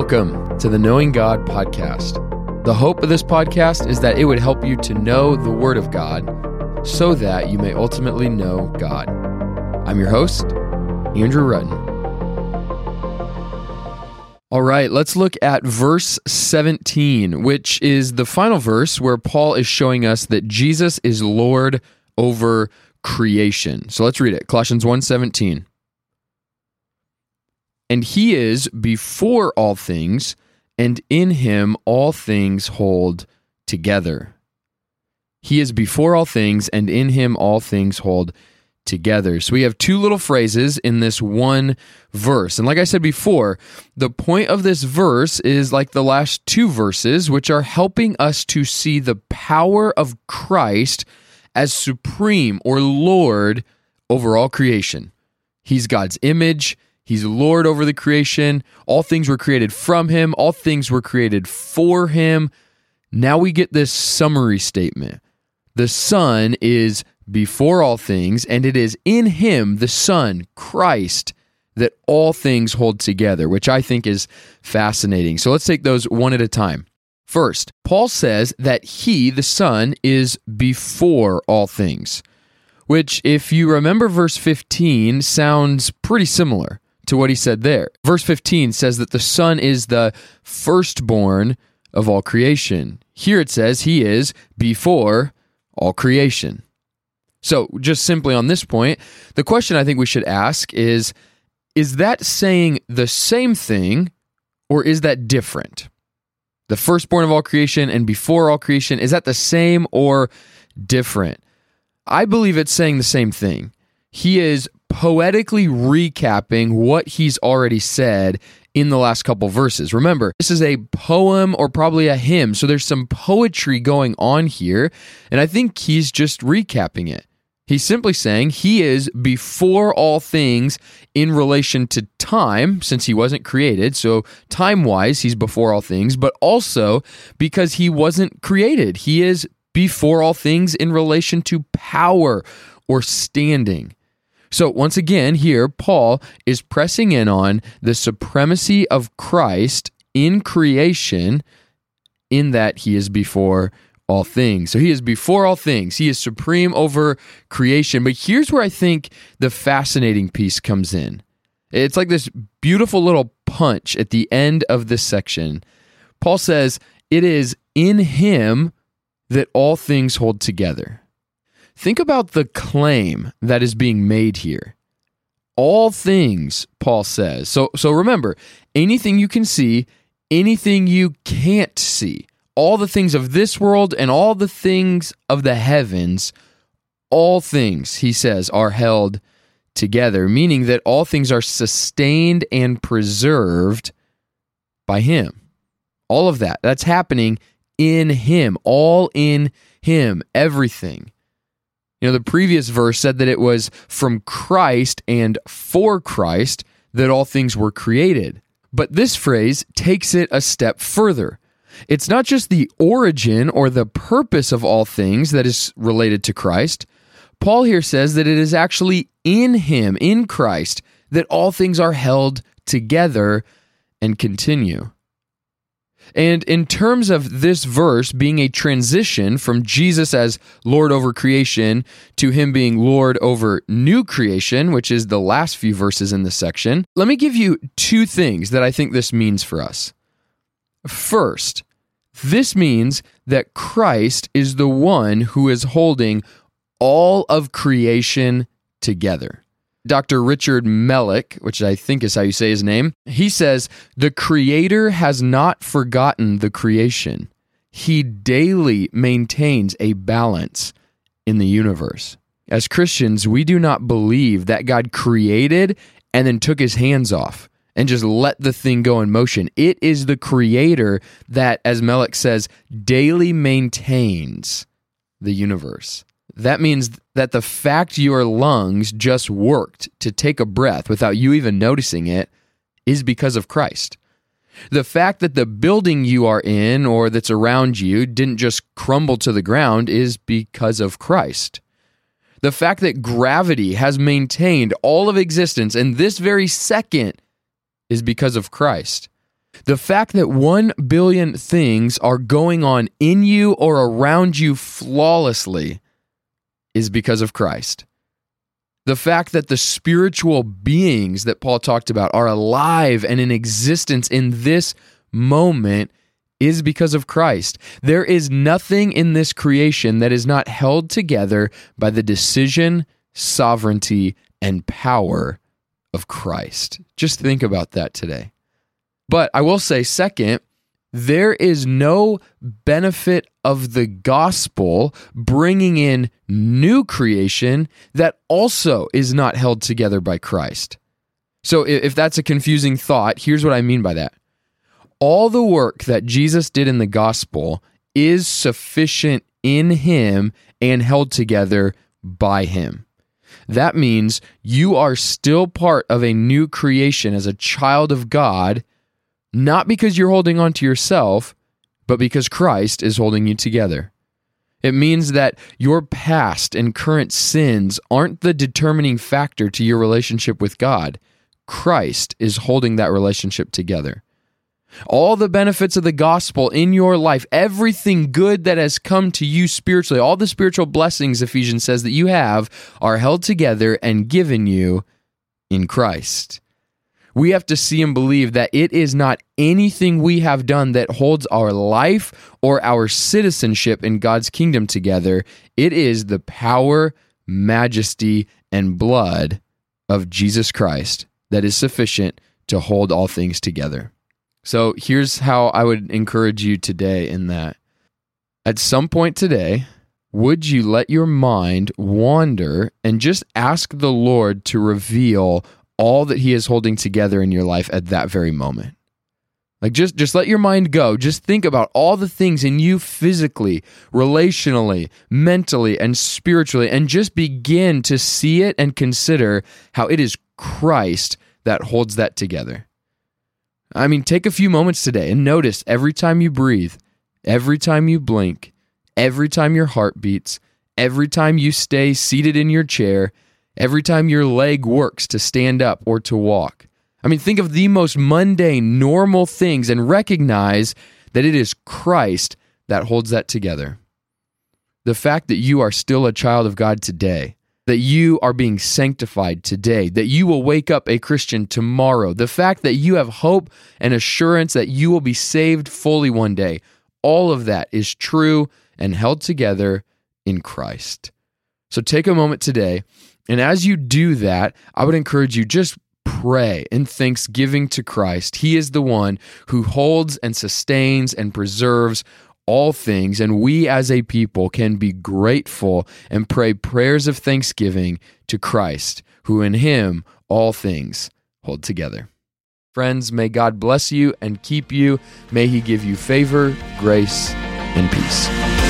Welcome to the Knowing God podcast. The hope of this podcast is that it would help you to know the Word of God so that you may ultimately know God. I'm your host, Andrew Rutten. All right, let's look at verse 17, which is the final verse where Paul is showing us that Jesus is Lord over creation. So let's read it. Colossians 1:17. And he is before all things, and in him all things hold together. He is before all things, and in him all things hold together. So we have two little phrases in this one verse. And like I said before, the point of this verse is like the last two verses, which are helping us to see the power of Christ as supreme or Lord over all creation. He's God's image. He's Lord over the creation. All things were created from him, all things were created for him. Now we get this summary statement. The Son is before all things, and it is in him, the Son, Christ, that all things hold together, which I think is fascinating. So let's take those one at a time. First, Paul says that he, the Son, is before all things, which, if you remember verse 15, sounds pretty similar to what he said there. Verse 15 says that the Son is the firstborn of all creation. Here it says he is before all creation. So, just simply on this point, the question I think we should ask is Is that saying the same thing or is that different? The firstborn of all creation and before all creation, is that the same or different? I believe it's saying the same thing. He is poetically recapping what he's already said in the last couple verses. Remember, this is a poem or probably a hymn, so there's some poetry going on here, and I think he's just recapping it. He's simply saying he is before all things in relation to time, since he wasn't created. So, time wise, he's before all things, but also because he wasn't created. He is before all things in relation to power or standing. So, once again, here, Paul is pressing in on the supremacy of Christ in creation, in that he is before all things. So, he is before all things, he is supreme over creation. But here's where I think the fascinating piece comes in it's like this beautiful little punch at the end of this section. Paul says, It is in him that all things hold together. Think about the claim that is being made here. All things, Paul says. So so remember, anything you can see, anything you can't see, all the things of this world and all the things of the heavens, all things, he says, are held together, meaning that all things are sustained and preserved by him. All of that, that's happening in him, all in him, everything. You know, the previous verse said that it was from Christ and for Christ that all things were created. But this phrase takes it a step further. It's not just the origin or the purpose of all things that is related to Christ. Paul here says that it is actually in Him, in Christ, that all things are held together and continue. And in terms of this verse being a transition from Jesus as Lord over creation to him being Lord over new creation, which is the last few verses in this section, let me give you two things that I think this means for us. First, this means that Christ is the one who is holding all of creation together. Dr. Richard Melick, which I think is how you say his name, he says, The Creator has not forgotten the creation. He daily maintains a balance in the universe. As Christians, we do not believe that God created and then took his hands off and just let the thing go in motion. It is the Creator that, as Melick says, daily maintains the universe. That means that the fact your lungs just worked to take a breath without you even noticing it is because of Christ. The fact that the building you are in or that's around you didn't just crumble to the ground is because of Christ. The fact that gravity has maintained all of existence in this very second is because of Christ. The fact that 1 billion things are going on in you or around you flawlessly is because of Christ. The fact that the spiritual beings that Paul talked about are alive and in existence in this moment is because of Christ. There is nothing in this creation that is not held together by the decision, sovereignty, and power of Christ. Just think about that today. But I will say, second, there is no benefit of the gospel bringing in new creation that also is not held together by Christ. So, if that's a confusing thought, here's what I mean by that. All the work that Jesus did in the gospel is sufficient in him and held together by him. That means you are still part of a new creation as a child of God not because you're holding on to yourself, but because Christ is holding you together. It means that your past and current sins aren't the determining factor to your relationship with God. Christ is holding that relationship together. All the benefits of the gospel in your life, everything good that has come to you spiritually, all the spiritual blessings, Ephesians says, that you have are held together and given you in Christ. We have to see and believe that it is not anything we have done that holds our life or our citizenship in God's kingdom together. It is the power, majesty, and blood of Jesus Christ that is sufficient to hold all things together. So here's how I would encourage you today in that. At some point today, would you let your mind wander and just ask the Lord to reveal all that he is holding together in your life at that very moment. Like just just let your mind go. Just think about all the things in you physically, relationally, mentally and spiritually and just begin to see it and consider how it is Christ that holds that together. I mean, take a few moments today and notice every time you breathe, every time you blink, every time your heart beats, every time you stay seated in your chair, every time your leg works to stand up or to walk. I mean, think of the most mundane, normal things and recognize that it is Christ that holds that together. The fact that you are still a child of God today, that you are being sanctified today, that you will wake up a Christian tomorrow, the fact that you have hope and assurance that you will be saved fully one day, all of that is true and held together in Christ. So take a moment today and as you do that, I would encourage you just pray in thanksgiving to Christ. He is the one who holds and sustains and preserves all things, and we as a people can be grateful and pray prayers of thanksgiving to Christ, who in Him all things hold together. Friends, may God bless you and keep you. May He give you favor, grace, and peace.